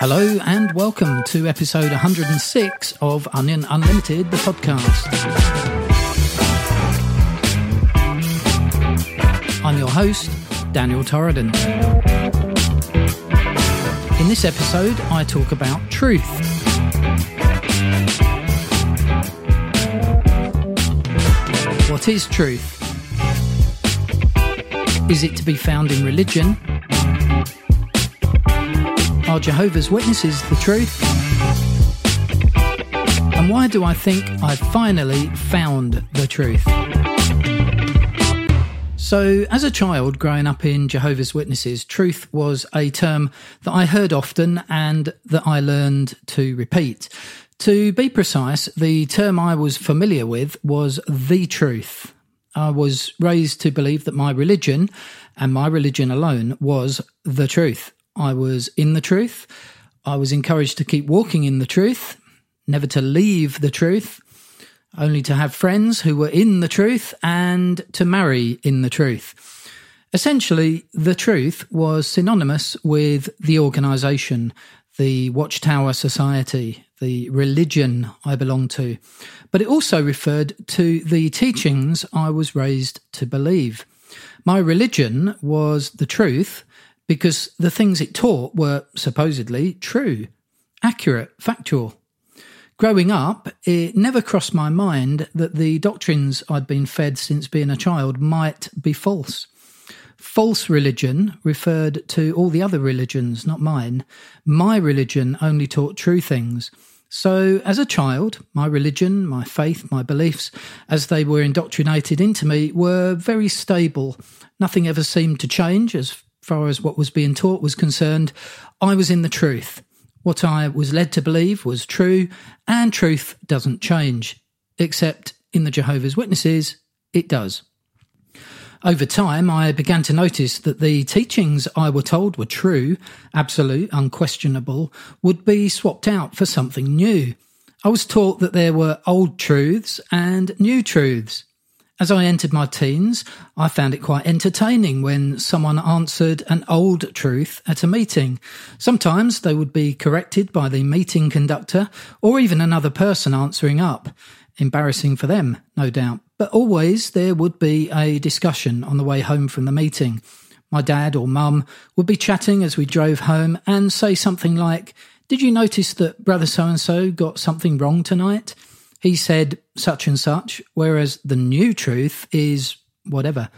Hello and welcome to episode 106 of Onion Unlimited, the podcast. I'm your host, Daniel Torridon. In this episode, I talk about truth. What is truth? Is it to be found in religion? Are Jehovah's Witnesses the truth? And why do I think I've finally found the truth? So, as a child growing up in Jehovah's Witnesses, truth was a term that I heard often and that I learned to repeat. To be precise, the term I was familiar with was the truth. I was raised to believe that my religion, and my religion alone, was the truth. I was in the truth. I was encouraged to keep walking in the truth, never to leave the truth, only to have friends who were in the truth and to marry in the truth. Essentially, the truth was synonymous with the organisation, the Watchtower Society, the religion I belonged to, but it also referred to the teachings I was raised to believe. My religion was the truth, because the things it taught were supposedly true, accurate, factual. Growing up, it never crossed my mind that the doctrines I'd been fed since being a child might be false. False religion referred to all the other religions, not mine. My religion only taught true things. So, as a child, my religion, my faith, my beliefs, as they were indoctrinated into me, were very stable. Nothing ever seemed to change as far as what was being taught was concerned, I was in the truth. What I was led to believe was true, and truth doesn't change. Except in the Jehovah's Witnesses, it does. Over time, I began to notice that the teachings I were told were true, absolute, unquestionable, would be swapped out for something new. I was taught that there were old truths and new truths. As I entered my teens, I found it quite entertaining when someone answered an old truth at a meeting. Sometimes they would be corrected by the meeting conductor or even another person answering up. Embarrassing for them, no doubt. But always there would be a discussion on the way home from the meeting. My dad or mum would be chatting as we drove home and say something like, Did you notice that brother so and so got something wrong tonight? He said such and such, whereas the new truth is whatever.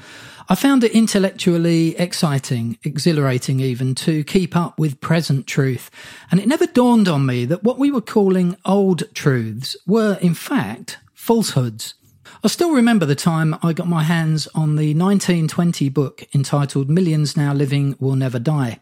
I found it intellectually exciting, exhilarating even, to keep up with present truth. And it never dawned on me that what we were calling old truths were, in fact, falsehoods. I still remember the time I got my hands on the 1920 book entitled Millions Now Living Will Never Die.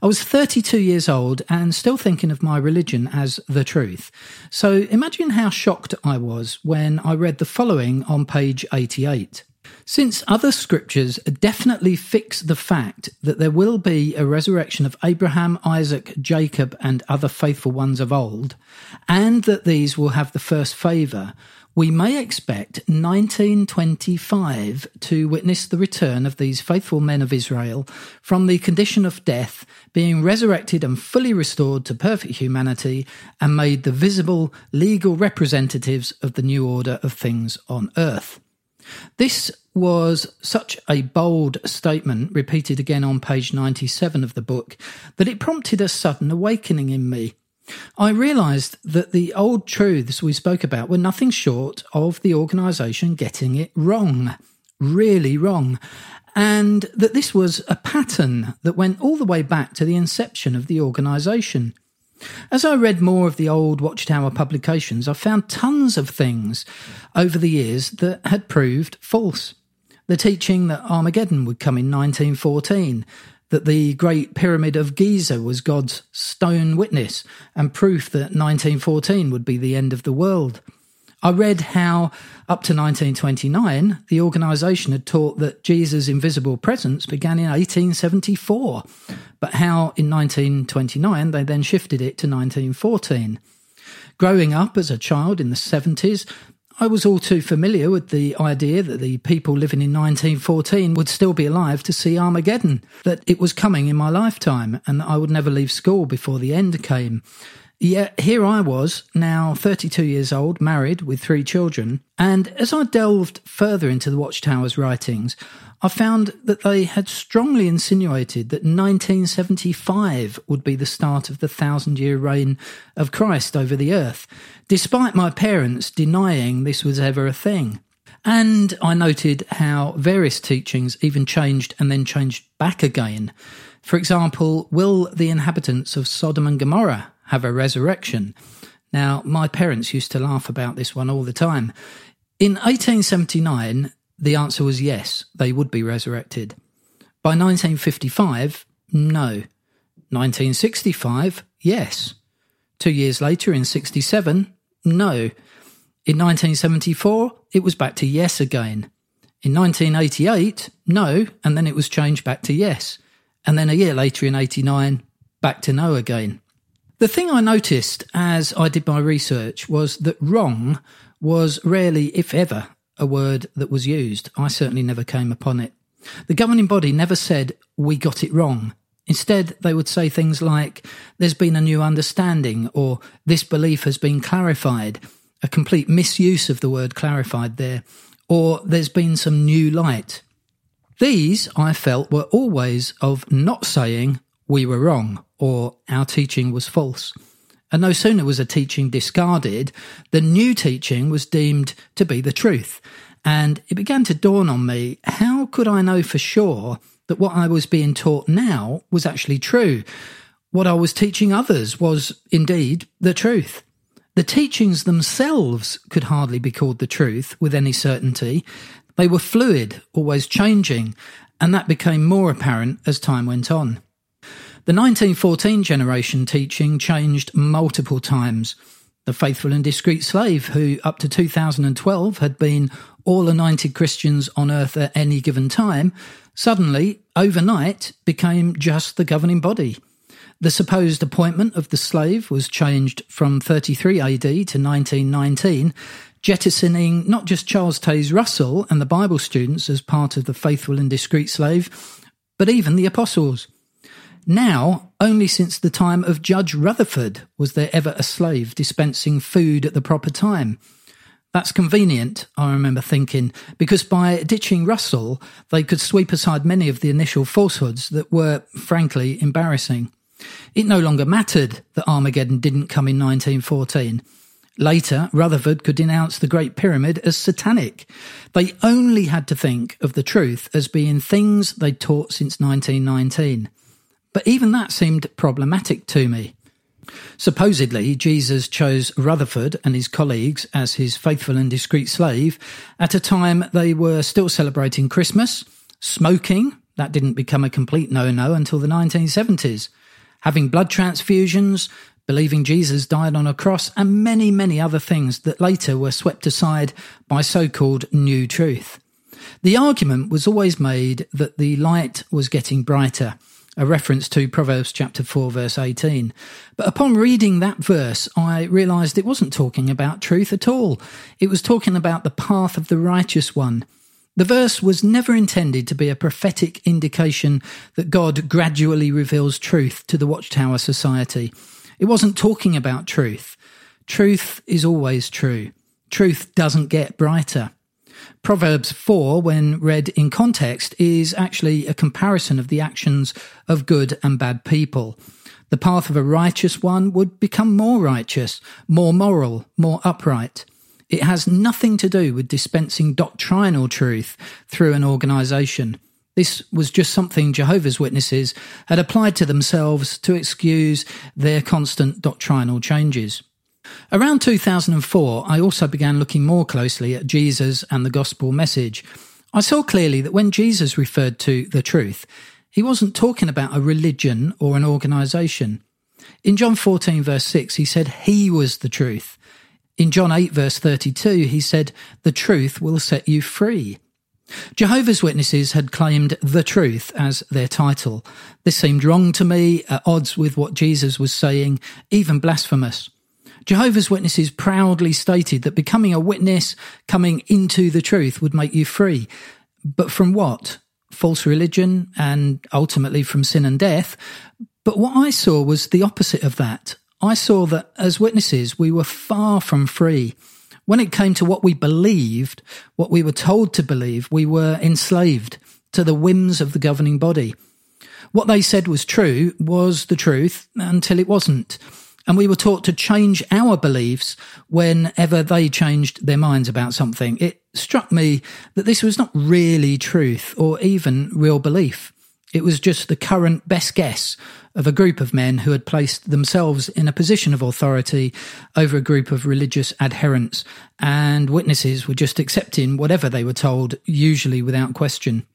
I was 32 years old and still thinking of my religion as the truth. So imagine how shocked I was when I read the following on page 88. Since other scriptures definitely fix the fact that there will be a resurrection of Abraham, Isaac, Jacob, and other faithful ones of old, and that these will have the first favour, we may expect 1925 to witness the return of these faithful men of Israel from the condition of death, being resurrected and fully restored to perfect humanity and made the visible legal representatives of the new order of things on earth. This was such a bold statement, repeated again on page 97 of the book, that it prompted a sudden awakening in me. I realised that the old truths we spoke about were nothing short of the organisation getting it wrong, really wrong, and that this was a pattern that went all the way back to the inception of the organisation. As I read more of the old Watchtower publications, I found tons of things over the years that had proved false. The teaching that Armageddon would come in 1914, that the Great Pyramid of Giza was God's stone witness and proof that 1914 would be the end of the world. I read how, up to 1929, the organisation had taught that Jesus' invisible presence began in 1874, but how in 1929 they then shifted it to 1914. Growing up as a child in the 70s, I was all too familiar with the idea that the people living in 1914 would still be alive to see Armageddon, that it was coming in my lifetime, and that I would never leave school before the end came. Yet here I was, now 32 years old, married with three children, and as I delved further into the Watchtower's writings, I found that they had strongly insinuated that 1975 would be the start of the thousand year reign of Christ over the earth, despite my parents denying this was ever a thing. And I noted how various teachings even changed and then changed back again. For example, will the inhabitants of Sodom and Gomorrah have a resurrection? Now, my parents used to laugh about this one all the time. In 1879, the answer was yes, they would be resurrected. By 1955, no. 1965, yes. Two years later, in 67, no. In 1974, it was back to yes again. In 1988, no, and then it was changed back to yes. And then a year later, in 89, back to no again. The thing I noticed as I did my research was that wrong was rarely, if ever, a word that was used. I certainly never came upon it. The governing body never said, we got it wrong. Instead, they would say things like, there's been a new understanding, or this belief has been clarified, a complete misuse of the word clarified there, or there's been some new light. These, I felt, were always of not saying, we were wrong, or our teaching was false. And no sooner was a teaching discarded, the new teaching was deemed to be the truth. And it began to dawn on me how could I know for sure that what I was being taught now was actually true? What I was teaching others was indeed the truth. The teachings themselves could hardly be called the truth with any certainty. They were fluid, always changing, and that became more apparent as time went on. The 1914 generation teaching changed multiple times. The faithful and discreet slave, who up to 2012 had been all anointed Christians on earth at any given time, suddenly, overnight, became just the governing body. The supposed appointment of the slave was changed from 33 AD to 1919, jettisoning not just Charles Taze Russell and the Bible students as part of the faithful and discreet slave, but even the apostles. Now, only since the time of Judge Rutherford was there ever a slave dispensing food at the proper time. That's convenient, I remember thinking, because by ditching Russell, they could sweep aside many of the initial falsehoods that were, frankly, embarrassing. It no longer mattered that Armageddon didn't come in 1914. Later, Rutherford could denounce the Great Pyramid as satanic. They only had to think of the truth as being things they'd taught since 1919. But even that seemed problematic to me. Supposedly, Jesus chose Rutherford and his colleagues as his faithful and discreet slave at a time they were still celebrating Christmas, smoking, that didn't become a complete no no until the 1970s, having blood transfusions, believing Jesus died on a cross, and many, many other things that later were swept aside by so called new truth. The argument was always made that the light was getting brighter a reference to Proverbs chapter 4 verse 18. But upon reading that verse, I realized it wasn't talking about truth at all. It was talking about the path of the righteous one. The verse was never intended to be a prophetic indication that God gradually reveals truth to the Watchtower Society. It wasn't talking about truth. Truth is always true. Truth doesn't get brighter. Proverbs 4, when read in context, is actually a comparison of the actions of good and bad people. The path of a righteous one would become more righteous, more moral, more upright. It has nothing to do with dispensing doctrinal truth through an organization. This was just something Jehovah's Witnesses had applied to themselves to excuse their constant doctrinal changes. Around 2004, I also began looking more closely at Jesus and the gospel message. I saw clearly that when Jesus referred to the truth, he wasn't talking about a religion or an organization. In John 14, verse 6, he said he was the truth. In John 8, verse 32, he said, The truth will set you free. Jehovah's Witnesses had claimed the truth as their title. This seemed wrong to me, at odds with what Jesus was saying, even blasphemous. Jehovah's Witnesses proudly stated that becoming a witness, coming into the truth, would make you free. But from what? False religion and ultimately from sin and death. But what I saw was the opposite of that. I saw that as witnesses, we were far from free. When it came to what we believed, what we were told to believe, we were enslaved to the whims of the governing body. What they said was true was the truth until it wasn't. And we were taught to change our beliefs whenever they changed their minds about something. It struck me that this was not really truth or even real belief. It was just the current best guess of a group of men who had placed themselves in a position of authority over a group of religious adherents, and witnesses were just accepting whatever they were told, usually without question.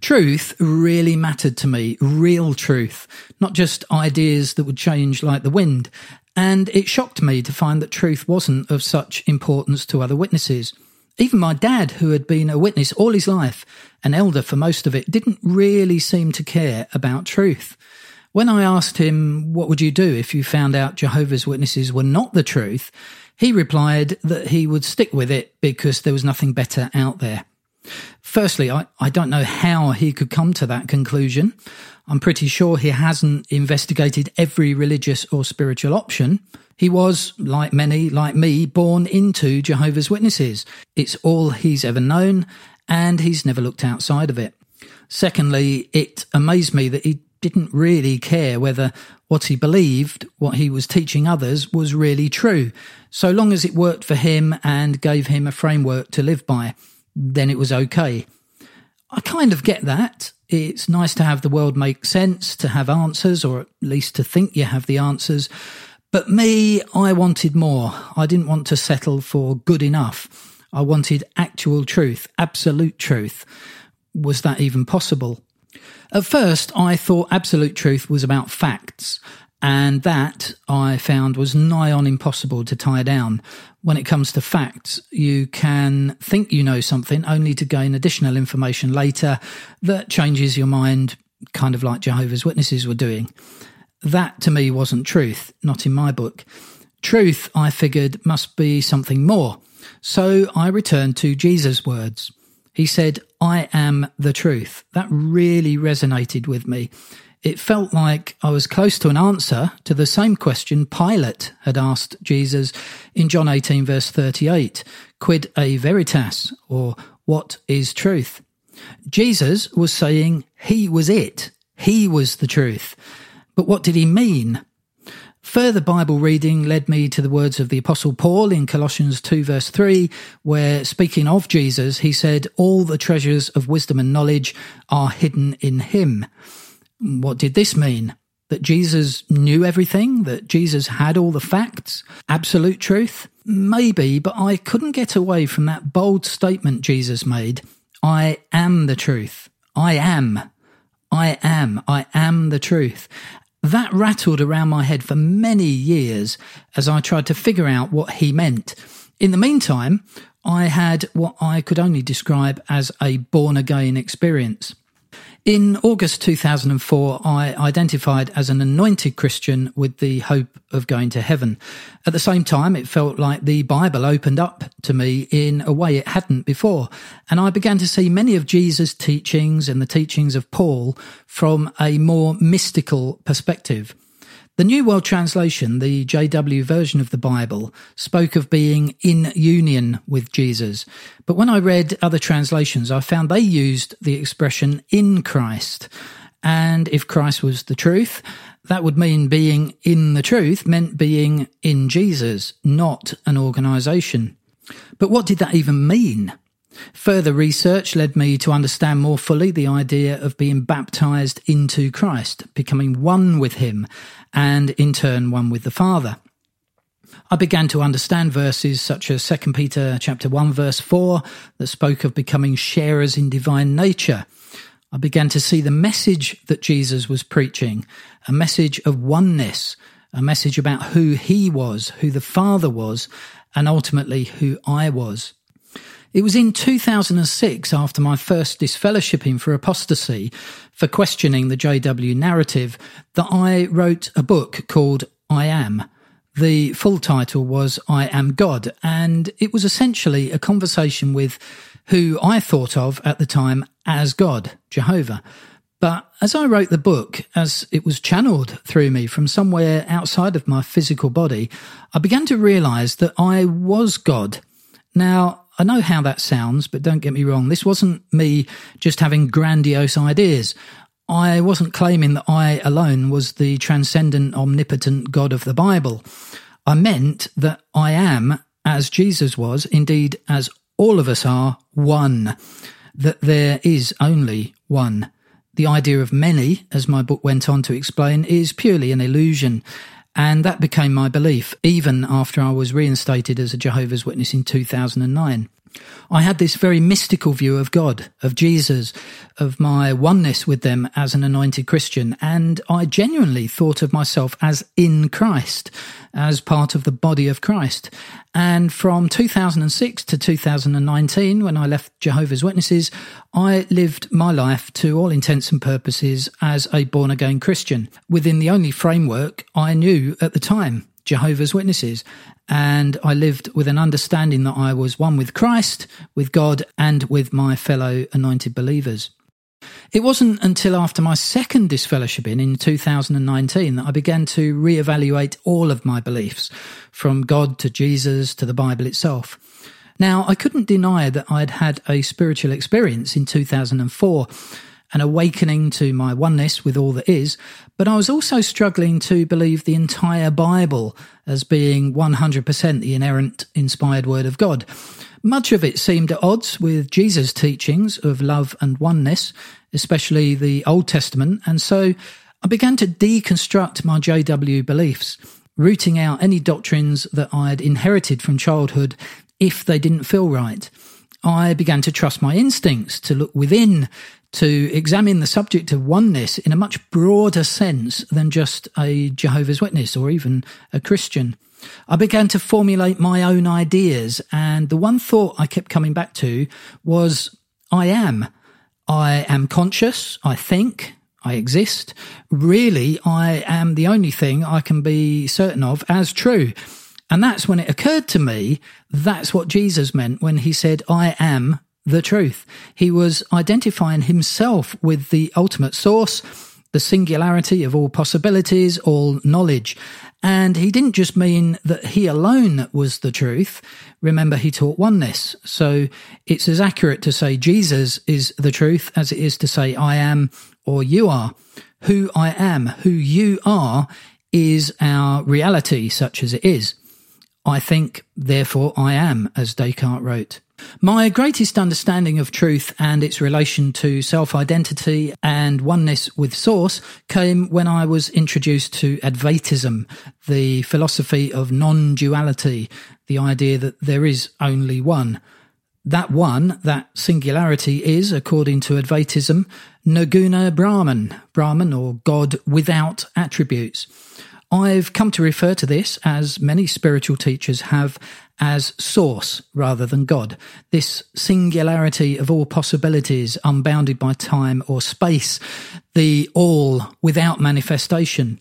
Truth really mattered to me, real truth, not just ideas that would change like the wind. And it shocked me to find that truth wasn't of such importance to other witnesses. Even my dad, who had been a witness all his life, an elder for most of it, didn't really seem to care about truth. When I asked him, What would you do if you found out Jehovah's Witnesses were not the truth? he replied that he would stick with it because there was nothing better out there. Firstly, I, I don't know how he could come to that conclusion. I'm pretty sure he hasn't investigated every religious or spiritual option. He was, like many, like me, born into Jehovah's Witnesses. It's all he's ever known, and he's never looked outside of it. Secondly, it amazed me that he didn't really care whether what he believed, what he was teaching others, was really true, so long as it worked for him and gave him a framework to live by then it was okay. I kind of get that. It's nice to have the world make sense, to have answers, or at least to think you have the answers. But me, I wanted more. I didn't want to settle for good enough. I wanted actual truth, absolute truth. Was that even possible? At first, I thought absolute truth was about facts, and that I found was nigh on impossible to tie down. When it comes to facts, you can think you know something only to gain additional information later that changes your mind, kind of like Jehovah's Witnesses were doing. That to me wasn't truth, not in my book. Truth, I figured, must be something more. So I returned to Jesus' words. He said, I am the truth. That really resonated with me it felt like I was close to an answer to the same question Pilate had asked Jesus in John 18, verse 38 Quid est veritas, or what is truth? Jesus was saying he was it, he was the truth. But what did he mean? Further Bible reading led me to the words of the Apostle Paul in Colossians 2, verse 3, where speaking of Jesus, he said, All the treasures of wisdom and knowledge are hidden in him. What did this mean? That Jesus knew everything? That Jesus had all the facts? Absolute truth? Maybe, but I couldn't get away from that bold statement Jesus made I am the truth. I am. I am. I am the truth. That rattled around my head for many years as I tried to figure out what he meant. In the meantime, I had what I could only describe as a born again experience. In August 2004, I identified as an anointed Christian with the hope of going to heaven. At the same time, it felt like the Bible opened up to me in a way it hadn't before. And I began to see many of Jesus' teachings and the teachings of Paul from a more mystical perspective. The New World Translation, the JW version of the Bible, spoke of being in union with Jesus. But when I read other translations, I found they used the expression in Christ. And if Christ was the truth, that would mean being in the truth meant being in Jesus, not an organization. But what did that even mean? Further research led me to understand more fully the idea of being baptized into Christ, becoming one with Him, and in turn one with the Father. I began to understand verses such as 2 Peter chapter 1 verse 4 that spoke of becoming sharers in divine nature. I began to see the message that Jesus was preaching, a message of oneness, a message about who he was, who the Father was, and ultimately who I was. It was in 2006, after my first disfellowshipping for apostasy, for questioning the JW narrative, that I wrote a book called I Am The full title was I Am God, and it was essentially a conversation with who I thought of at the time as God, Jehovah. But as I wrote the book, as it was channeled through me from somewhere outside of my physical body, I began to realize that I was God. Now, I know how that sounds, but don't get me wrong. This wasn't me just having grandiose ideas. I wasn't claiming that I alone was the transcendent, omnipotent God of the Bible. I meant that I am, as Jesus was, indeed as all of us are, one. That there is only one. The idea of many, as my book went on to explain, is purely an illusion. And that became my belief, even after I was reinstated as a Jehovah's Witness in 2009. I had this very mystical view of God, of Jesus, of my oneness with them as an anointed Christian, and I genuinely thought of myself as in Christ, as part of the body of Christ. And from 2006 to 2019, when I left Jehovah's Witnesses, I lived my life to all intents and purposes as a born again Christian within the only framework I knew at the time. Jehovah's Witnesses, and I lived with an understanding that I was one with Christ, with God, and with my fellow anointed believers. It wasn't until after my second disfellowshipping in 2019 that I began to reevaluate all of my beliefs, from God to Jesus to the Bible itself. Now, I couldn't deny that I'd had a spiritual experience in 2004 an awakening to my oneness with all that is, but I was also struggling to believe the entire Bible as being 100% the inerrant, inspired Word of God. Much of it seemed at odds with Jesus' teachings of love and oneness, especially the Old Testament, and so I began to deconstruct my JW beliefs, rooting out any doctrines that I had inherited from childhood if they didn't feel right. I began to trust my instincts to look within to examine the subject of oneness in a much broader sense than just a Jehovah's Witness or even a Christian. I began to formulate my own ideas, and the one thought I kept coming back to was I am. I am conscious, I think, I exist. Really, I am the only thing I can be certain of as true. And that's when it occurred to me that's what Jesus meant when he said, I am the truth. He was identifying himself with the ultimate source, the singularity of all possibilities, all knowledge. And he didn't just mean that he alone was the truth. Remember, he taught oneness. So it's as accurate to say Jesus is the truth as it is to say I am or you are. Who I am, who you are, is our reality, such as it is. I think, therefore I am, as Descartes wrote. My greatest understanding of truth and its relation to self identity and oneness with Source came when I was introduced to Advaitism, the philosophy of non duality, the idea that there is only one. That one, that singularity, is, according to Advaitism, Nirguna Brahman, Brahman or God without attributes. I've come to refer to this, as many spiritual teachers have, as source rather than God. This singularity of all possibilities, unbounded by time or space, the all without manifestation.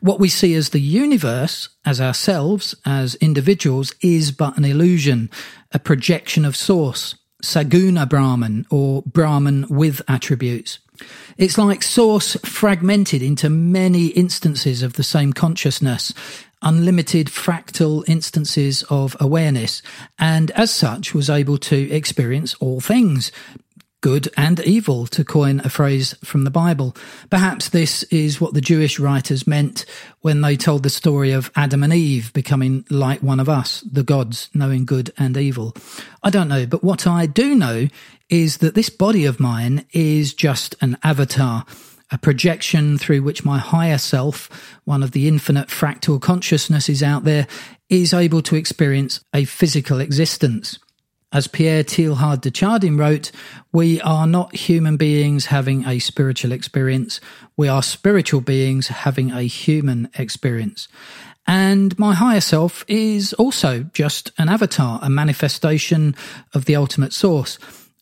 What we see as the universe, as ourselves, as individuals, is but an illusion, a projection of source, Saguna Brahman, or Brahman with attributes. It's like source fragmented into many instances of the same consciousness, unlimited fractal instances of awareness, and as such was able to experience all things, good and evil, to coin a phrase from the Bible. Perhaps this is what the Jewish writers meant when they told the story of Adam and Eve becoming like one of us, the gods, knowing good and evil. I don't know, but what I do know is that this body of mine is just an avatar a projection through which my higher self, one of the infinite fractal consciousnesses out there, is able to experience a physical existence. As Pierre Teilhard de Chardin wrote, we are not human beings having a spiritual experience. We are spiritual beings having a human experience. And my higher self is also just an avatar, a manifestation of the ultimate source.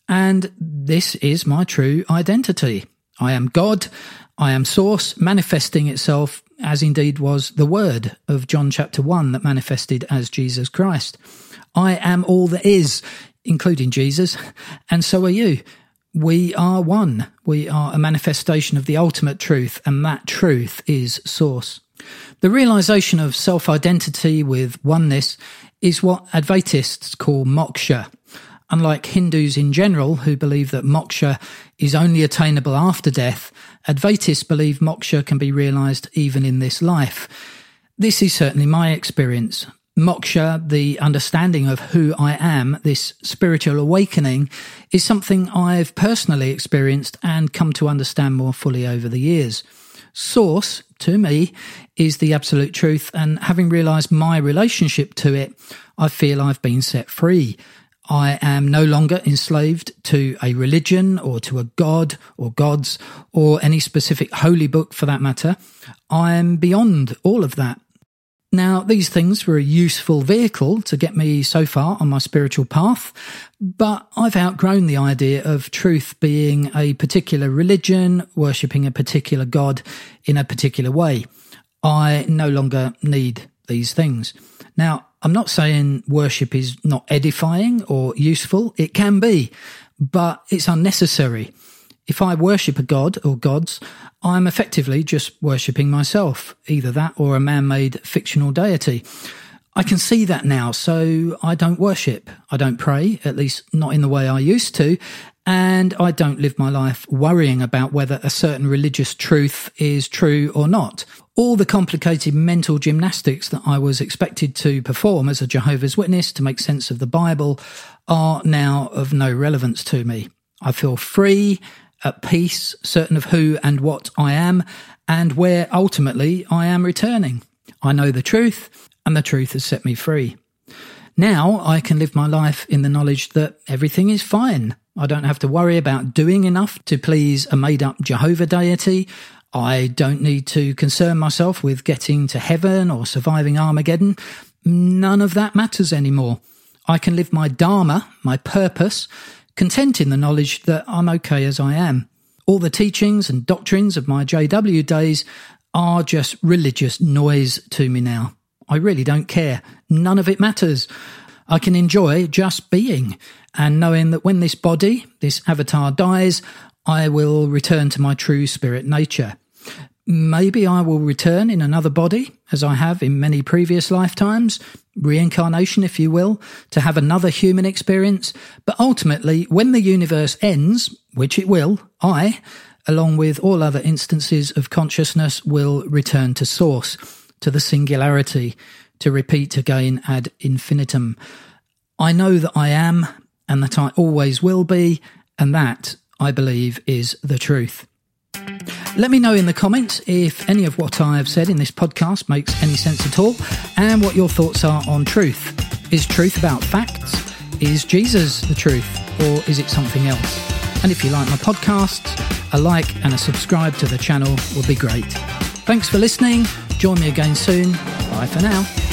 And this is my true identity. I am God. I am source manifesting itself as indeed was the Word of John chapter 1 that manifested as Jesus Christ. I am all that is, including Jesus, and so are you. We are one. We are a manifestation of the ultimate truth, and that truth is Source. The realization of self identity with oneness is what Advaitists call moksha. Unlike Hindus in general, who believe that moksha is only attainable after death, Advaitists believe moksha can be realized even in this life. This is certainly my experience. Moksha, the understanding of who I am, this spiritual awakening, is something I've personally experienced and come to understand more fully over the years. Source, to me, is the absolute truth, and having realized my relationship to it, I feel I've been set free. I am no longer enslaved to a religion or to a god or gods or any specific holy book for that matter. I am beyond all of that. Now, these things were a useful vehicle to get me so far on my spiritual path, but I've outgrown the idea of truth being a particular religion, worshipping a particular god in a particular way. I no longer need these things. Now, I'm not saying worship is not edifying or useful. It can be, but it's unnecessary. If I worship a god or gods, I'm effectively just worshipping myself, either that or a man made fictional deity. I can see that now, so I don't worship. I don't pray, at least not in the way I used to, and I don't live my life worrying about whether a certain religious truth is true or not. All the complicated mental gymnastics that I was expected to perform as a Jehovah's Witness to make sense of the Bible are now of no relevance to me. I feel free at peace, certain of who and what I am, and where ultimately I am returning. I know the truth, and the truth has set me free. Now I can live my life in the knowledge that everything is fine. I don't have to worry about doing enough to please a made up Jehovah deity. I don't need to concern myself with getting to heaven or surviving Armageddon. None of that matters anymore. I can live my Dharma, my purpose, content in the knowledge that I'm okay as I am. All the teachings and doctrines of my JW days are just religious noise to me now. I really don't care. None of it matters. I can enjoy just being and knowing that when this body, this avatar dies, I will return to my true spirit nature. Maybe I will return in another body, as I have in many previous lifetimes, reincarnation, if you will, to have another human experience. But ultimately, when the universe ends, which it will, I, along with all other instances of consciousness, will return to source, to the singularity, to repeat again ad infinitum. I know that I am, and that I always will be, and that, I believe, is the truth. Let me know in the comments if any of what I have said in this podcast makes any sense at all and what your thoughts are on truth. Is truth about facts? Is Jesus the truth or is it something else? And if you like my podcasts, a like and a subscribe to the channel would be great. Thanks for listening. Join me again soon. Bye for now.